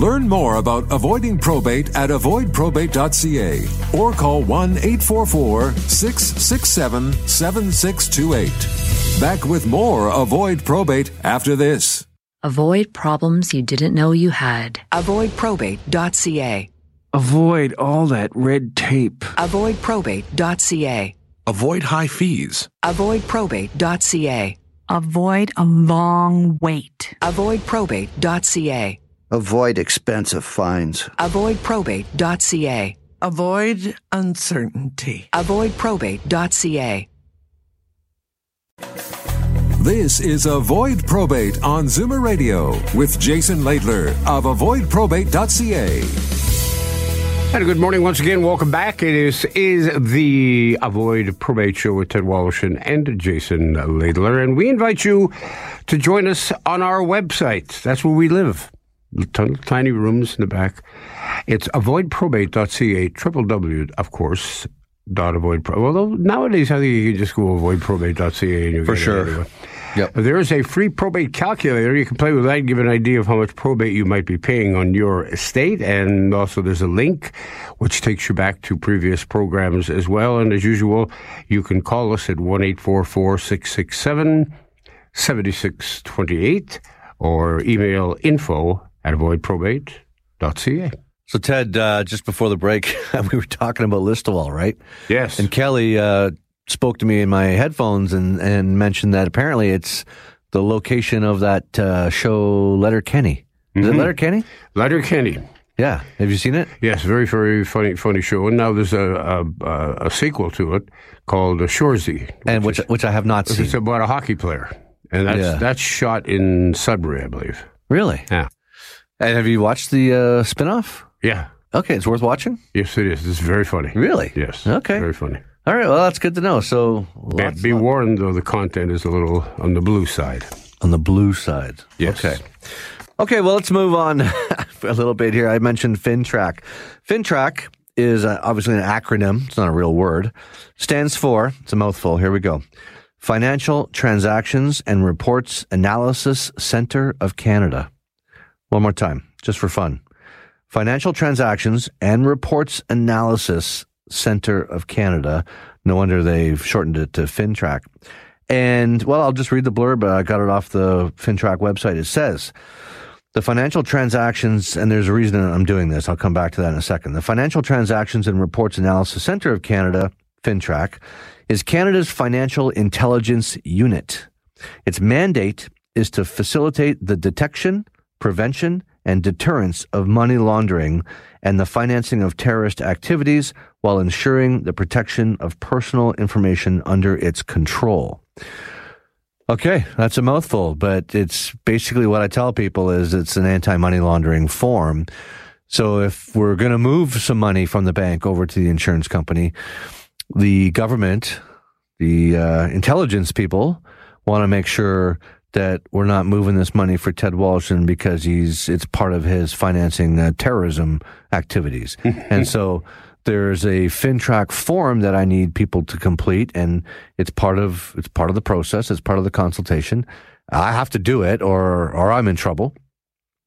Learn more about avoiding probate at avoidprobate.ca or call 1 844 667 7628. Back with more Avoid Probate after this. Avoid problems you didn't know you had. Avoidprobate.ca. Avoid all that red tape. Avoidprobate.ca. Avoid high fees. Avoidprobate.ca. Avoid a long wait. Avoidprobate.ca. Avoid expensive fines. Avoidprobate.ca. Avoid uncertainty. Avoidprobate.ca. This is Avoid Probate on Zoomer Radio with Jason Laidler of avoidprobate.ca. And good morning once again. Welcome back. It is is the Avoid Probate Show with Ted Woloshyn and Jason Laidler, and we invite you to join us on our website. That's where we live. Ton- Tiny rooms in the back. It's avoidprobate.ca. Triple W, of course. Dot avoid. Pro- Although nowadays I think you can just go avoidprobate.ca and you For sure. Yep. There is a free probate calculator. You can play with that and give an idea of how much probate you might be paying on your estate. And also, there's a link which takes you back to previous programs as well. And as usual, you can call us at 1 844 667 7628 or email info at avoidprobate.ca. So, Ted, uh, just before the break, [LAUGHS] we were talking about Listowel, right? Yes. And Kelly uh, spoke to me in my headphones and, and mentioned that apparently it's the location of that uh, show Letterkenny. Is it Mhm. Letterkenny? Letter Kenny. Yeah. Have you seen it? Yes, very, very funny, funny show. And now there's a a, a sequel to it called Shoresy, And which which I have not seen. It's about a hockey player, and that's Yeah. that's shot in Sudbury, I believe. Really? Yeah, And have you watched the uh, spinoff? yeah. Okay, it's worth watching. Yes, it is. It's very funny. Really? Yes. Okay. Very funny. All right. Well, that's good to know. So, Be, lots- be warned, though, the content is a little on the blue side. on the blue side. Yes. Okay. Okay, well, let's move on [LAUGHS] a little bit here. I mentioned FINTRAC. FINTRAC is uh, obviously an acronym. It's not a real word. Stands for, it's a mouthful. Here we go. Financial Transactions and Reports Analysis Center of Canada. One more time, just for fun. Financial Transactions and Reports Analysis Center of Canada. No wonder they've shortened it to FINTRAC. And well, I'll just read the blurb. I got it off the FINTRAC website. It says the financial transactions, and there's a reason I'm doing this. I'll come back to that in a second. The Financial Transactions and Reports Analysis Center of Canada, FINTRAC, is Canada's financial intelligence unit. Its mandate is to facilitate the detection, prevention, and deterrence of money laundering and the financing of terrorist activities while ensuring the protection of personal information under its control. Okay, that's a mouthful, but it's basically what I tell people is it's an anti-money laundering form. So if we're going to move some money from the bank over to the insurance company, the government, the uh, intelligence people want to make sure that we're not moving this money for Ted Woloshyn because he's it's part of his financing uh, terrorism activities. [LAUGHS] and so there's a FINTRAC form that I need people to complete and it's part of it's part of the process, it's part of the consultation. I have to do it or or I'm in trouble.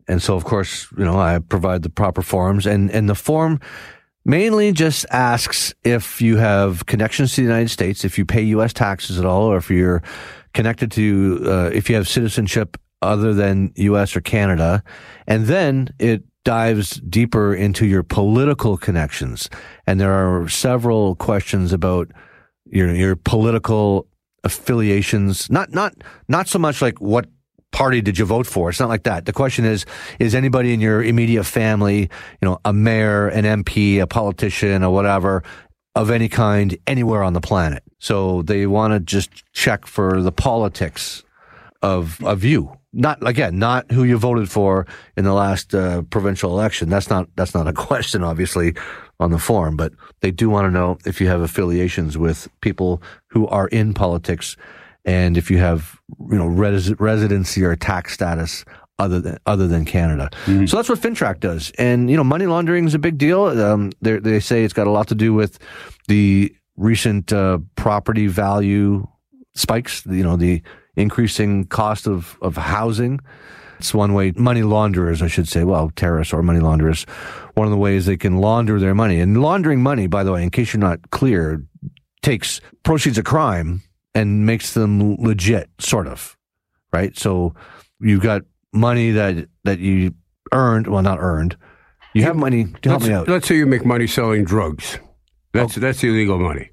And so of course, you know, I provide the proper forms and and the form mainly just asks if you have connections to the United States, if you pay US taxes at all or if you're connected to uh, if you have citizenship other than U.S. or Canada, and then it dives deeper into your political connections. And there are several questions about your your political affiliations. Not not not so much like what party did you vote for? It's not like that. The question is, is anybody in your immediate family, you know, a mayor, an MP, a politician, or whatever, of any kind anywhere on the planet? So they want to just check for the politics of of you. Not again, not who you voted for in the last uh, provincial election. That's not that's not a [LAUGHS] question, obviously, on the form. But they do want to know if you have affiliations with people who are in politics, and if you have you know res- residency or tax status other than other than Canada. Mm-hmm. So that's what FINTRAC does. And you know, money laundering is a big deal. Um, they say it's got a lot to do with the recent uh, property value spikes, you know, the increasing cost of, of housing. It's one way money launderers, I should say, well, terrorists or money launderers, one of the ways they can launder their money. And laundering money, by the way, in case you're not clear, takes proceeds of crime and makes them legit, sort of, right? So you've got money that, that you earned, well, not earned. You have money to help let's, me out. Let's say you make money selling drugs. That's, oh. that's illegal money.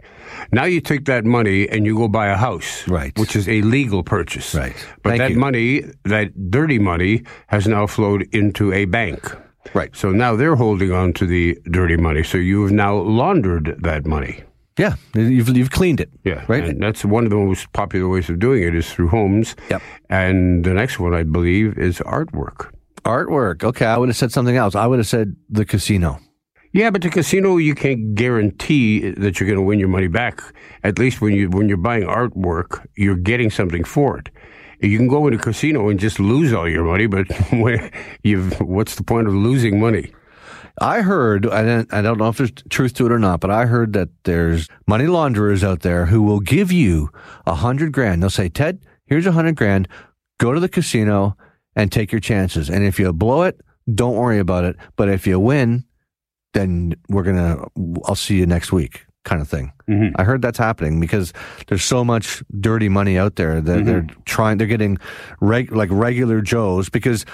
Now you take that money and you go buy a house, right? Which is a legal purchase, right? But Thank that you. money, that dirty money, has now flowed into a bank, right? So now they're holding on to the dirty money. So you have now laundered that money. Yeah, you've you've cleaned it. Yeah, right. And that's one of the most popular ways of doing it is through homes. Yep. And the next one, I believe, is artwork. Artwork. Okay, I would have said something else. I would have said the casino. Yeah, but the casino you can't guarantee that you're going to win your money back. At least when you when you're buying artwork, you're getting something for it. You can go in a casino and just lose all your money, but [LAUGHS] you've what's the point of losing money? I heard I don't I don't know if there's truth to it or not, but I heard that there's money launderers out there who will give you a hundred grand. They'll say, Ted, here's a hundred grand. Go to the casino and take your chances. And if you blow it, don't worry about it. But if you win, then we're gonna I'll see you next week kind of thing. Mm-hmm. I heard that's happening because there's so much dirty money out there that mm-hmm. they're trying they're getting reg, like regular joes because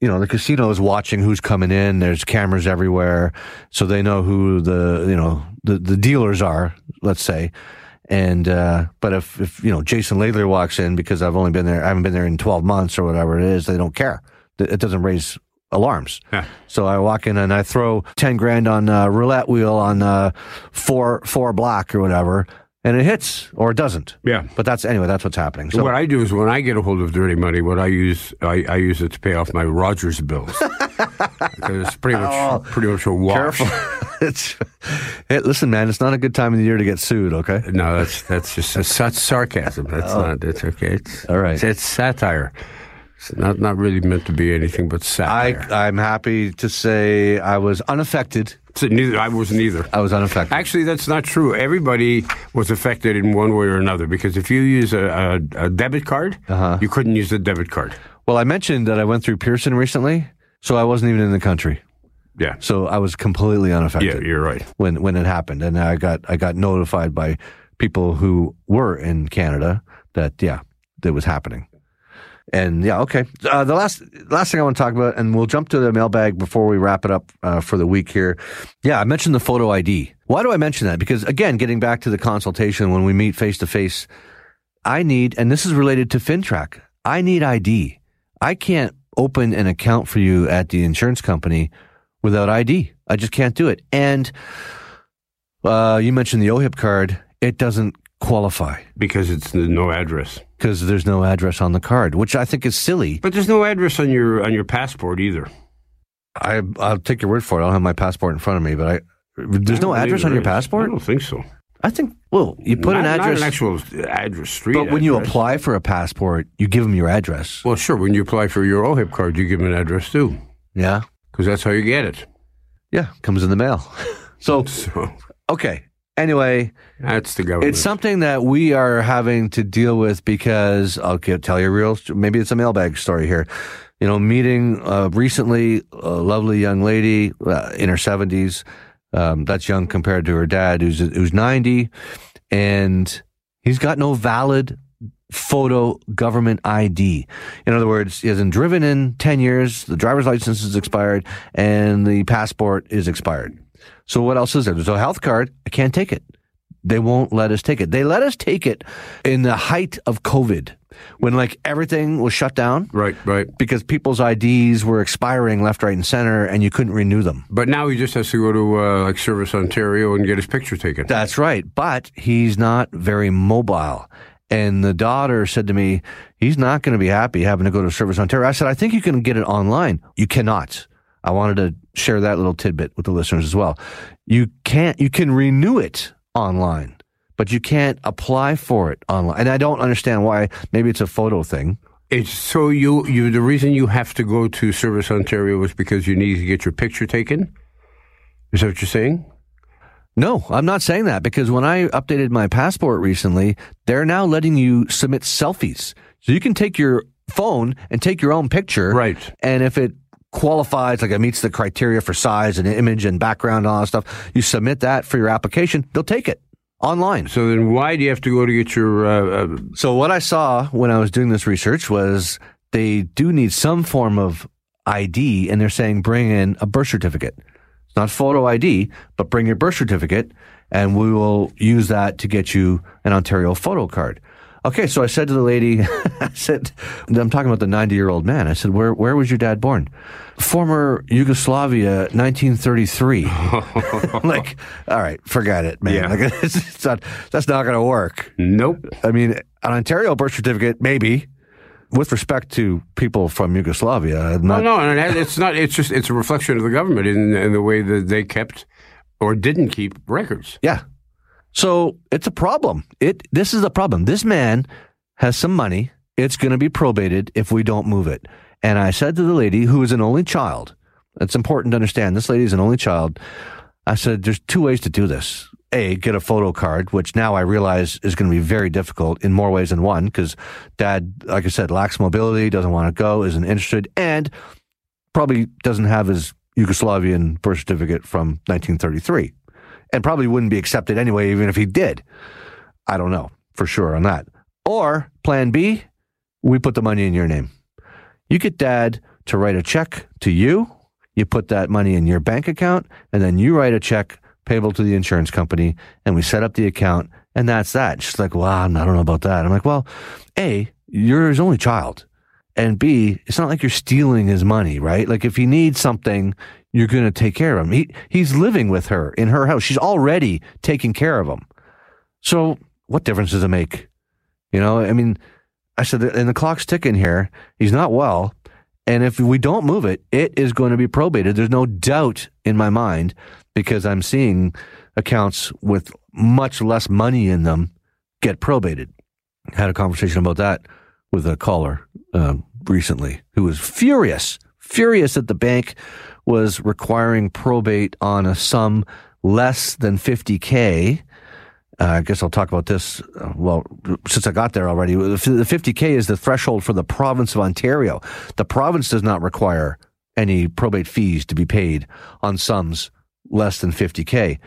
you know the casino is watching who's coming in there's cameras everywhere so they know who the you know the the dealers are let's say and uh, but if if you know Jason Laidler walks in because I've only been there I haven't been there in 12 months or whatever it is they don't care it doesn't raise alarms. Yeah. So I walk in and I throw 10 grand on a roulette wheel on uh, four, four block or whatever. And it hits or it doesn't. Yeah. But that's, anyway, that's what's happening. So what I do is when I get a hold of dirty money, what I use, I, I use it to pay off my Rogers bills. [LAUGHS] because it's pretty much, oh, pretty much a wash. Careful. [LAUGHS] it's, hey, listen, man, it's not a good time of the year to get sued, okay? No, that's, that's just, that's sarcasm. That's oh. not, it's okay. It's, All right. It's, it's satire. Not not really meant to be anything but satire. I, I'm happy to say I was unaffected. So neither I wasn't either. I was unaffected. Actually, that's not true. Everybody was affected in one way or another because if you use a, a, a debit card, uh-huh. you couldn't use the debit card. Well, I mentioned that I went through Pearson recently, so I wasn't even in the country. Yeah. So I was completely unaffected. Yeah, you're right. When when it happened, and I got I got notified by people who were in Canada that yeah, it was happening. And yeah, okay. Uh, the last last thing I want to talk about, and we'll jump to the mailbag before we wrap it up uh, for the week here. Yeah, I mentioned the photo ID. Why do I mention that? Because again, getting back to the consultation when we meet face to face, I need, and this is related to FINTRAC. I need ID. I can't open an account for you at the insurance company without ID. I just can't do it. And uh, you mentioned the OHIP card. It doesn't qualify because it's no address because there's no address on the card, which I think is silly. But there's no address on your on your passport either. I I'll take your word for it. I don't have my passport in front of me, but I there's I no address on your passport. I don't think so. I think. Well, you put not, an address, not an actual address, street. but when you apply for a passport, you give them your address. well, sure. When you apply for your OHIP card, you give them an address too, Yeah, because that's how you get it. yeah, comes in the mail. [LAUGHS] so [LAUGHS] So okay. Anyway, that's the government. It's something that we are having to deal with because I'll get, tell you a real, maybe it's a mailbag story here. You know, meeting uh, recently a lovely young lady uh, in her seventies. Um, that's young compared to her dad, who's who's ninety, and he's got no valid photo government ID. In other words, he hasn't driven in ten years. The driver's license is expired, and the passport is expired. So what else is there? There's a health card. I can't take it. They won't let us take it. They let us take it in the height of COVID when like everything was shut down right, right. because people's IDs were expiring left, right, and center and you couldn't renew them. But now he just has to go to uh, like Service Ontario and get his picture taken. That's right. But he's not very mobile. And the daughter said to me, he's not going to be happy having to go to Service Ontario. I said, I think you can get it online. You cannot. I wanted to share that little tidbit with the listeners as well. You can't, you can renew it online, but you can't apply for it online. And I don't understand why. Maybe it's a photo thing. It's so you you the reason you have to go to Service Ontario is because you need to get your picture taken. Is that what you're saying? No, I'm not saying that because when I updated my passport recently, they're now letting you submit selfies. So you can take your phone and take your own picture. Right. And if it qualifies, like it meets the criteria for size and image and background and all that stuff, you submit that for your application, they'll take it online. So then why do you have to go to get your uh, uh, So what I saw when I was doing this research was they do need some form of ID and they're saying bring in a birth certificate. It's not photo ID, but bring your birth certificate and we will use that to get you an Ontario photo card. Okay, so I said to the lady, [LAUGHS] I said, I'm talking about the 90 year old man. I said, where, where was your dad born? Former Yugoslavia, 1933. [LAUGHS] Like, all right, forget it, man. Yeah. Like, [LAUGHS] it's, it's not, that's not going to work. Nope. I mean, an Ontario birth certificate, maybe. With respect to people from Yugoslavia, I'm No, no, it's not. It's just it's a reflection of the government in, in the way that they kept or didn't keep records. yeah. So it's a problem. It this is a problem. This man has some money. It's going to be probated if we don't move it. And I said to the lady who is an only child, it's important to understand this lady is an only child. I said, there's two ways to do this. A, get a photo card, which now I realize is going to be very difficult in more ways than one because dad, like I said, lacks mobility, doesn't want to go, isn't interested, and probably doesn't have his Yugoslavian birth certificate from 1933 and probably wouldn't be accepted anyway, even if he did. I don't know for sure on that. Or plan B, we put the money in your name. You get dad to write a check to you. You put that money in your bank account, and then you write a check payable to the insurance company, and we set up the account, and that's that. She's like, well, I don't know about that. I'm like, well, A, you're his only child. And B, it's not like you're stealing his money, right? Like if he needs something, you're going to take care of him. He, he's living with her in her house. She's already taking care of him. So what difference does it make? You know, I mean, I said, and the clock's ticking here. He's not well. And if we don't move it, it is going to be probated. There's no doubt in my mind because I'm seeing accounts with much less money in them get probated. Had a conversation about that with a caller uh, recently who was furious, furious at the bank was requiring probate on a sum less than 50K. Uh, I guess I'll talk about this. Uh, well, since I got there already, the 50K is the threshold for the province of Ontario. The province does not require any probate fees to be paid on sums less than 50K.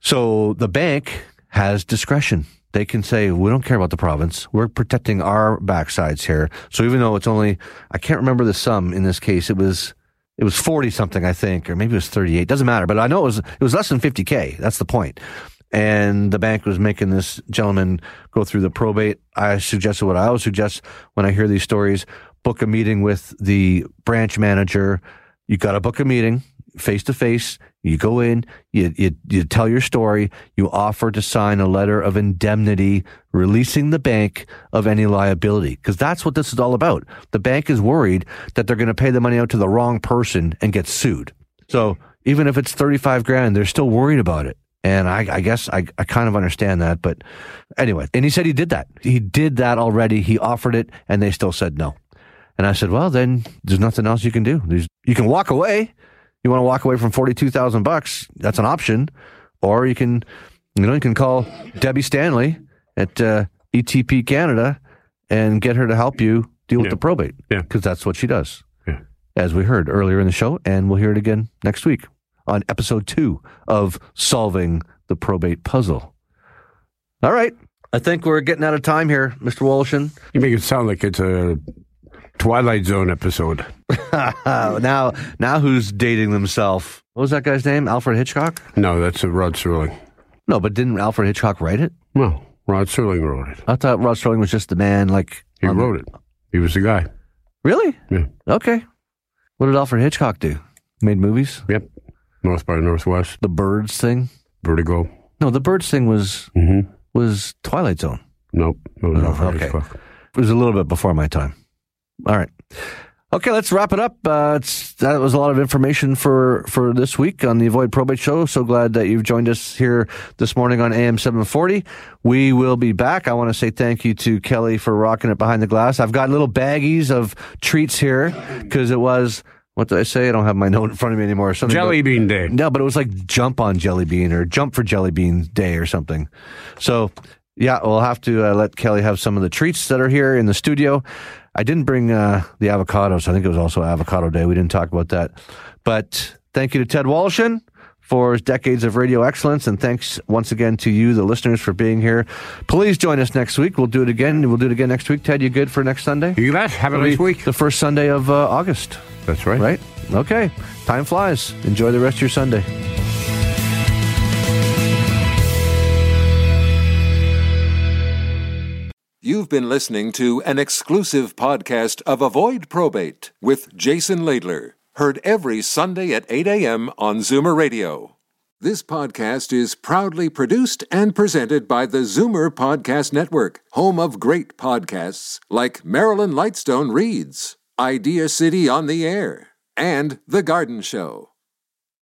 So the bank has discretion. They can say, we don't care about the province. We're protecting our backsides here. So even though it's only, I can't remember the sum in this case. It was, it was 40 something, I think, or maybe it was 38. Doesn't matter. But I know it was, it was less than 50K. That's the point. And the bank was making this gentleman go through the probate. I suggested what I always suggest when I hear these stories, book a meeting with the branch manager. You got to book a meeting face to face. You go in, you, you, you tell your story, you offer to sign a letter of indemnity, releasing the bank of any liability. Because that's what this is all about. The bank is worried that they're going to pay the money out to the wrong person and get sued. So even if it's 35 grand, they're still worried about it. And I, I guess I, I kind of understand that. But anyway, and he said he did that. He did that already. He offered it and they still said no. And I said, well, then there's nothing else you can do. There's, you can walk away. You want to walk away from 42,000 bucks. That's an option. Or you can, you know, you can call Debbie Stanley at uh, ETP Canada and get her to help you deal with the probate. Yeah. Because that's what she does. Yeah. As we heard earlier in the show. And we'll hear it again next week on episode two of Solving the Probate Puzzle. All right. I think we're getting out of time here, Mr. Woloshyn. You make it sound like it's a Twilight Zone episode. Uh, [LAUGHS] now, now who's dating themselves? What was that guy's name? Alfred Hitchcock? No, that's a Rod Serling. No, but didn't Alfred Hitchcock write it? No, Rod Serling wrote it. I thought Rod Sterling was just the man. Like He on- wrote it. He was the guy. Really? Yeah. Okay. What did Alfred Hitchcock do? Made movies. Yep. North by Northwest. The Birds thing. Vertigo. No, the Birds thing was Mm-hmm. was Twilight Zone. Nope. It was Oh, Alfred okay. Hitchcock. It was a little bit before my time. All right. Okay, let's wrap it up. Uh, it's, that was a lot of information for, for this week on the Avoid Probate Show. So glad that you've joined us here this morning on AM 740. We will be back. I want to say thank you to Kelly for rocking it behind the glass. I've got little baggies of treats here because it was, what did I say? I don't have my [LAUGHS] note in front of me anymore. Something Jelly about- Bean Day. no, but it was like jump on jelly bean or jump for jelly bean day or something. So yeah, we'll have to uh, let Kelly have some of the treats that are here in the studio. I didn't bring uh, the avocados. I think it was also avocado day. We didn't talk about that. But thank you to Ted Woloshyn for his decades of radio excellence. And thanks once again to you, the listeners, for being here. Please join us next week. We'll do it again. We'll do it again next week. Ted, you good for next Sunday? You bet. Have a nice week. The first Sunday of uh, August, That's right. right? Okay. Time flies. Enjoy the rest of your Sunday. You've been listening to an exclusive podcast of Avoid Probate with Jason Laidler, heard every Sunday at 8 a.m. on Zoomer Radio. This podcast is proudly produced and presented by the Zoomer Podcast Network, home of great podcasts like Marilyn Lightstone Reads, Idea City on the Air, and The Garden Show.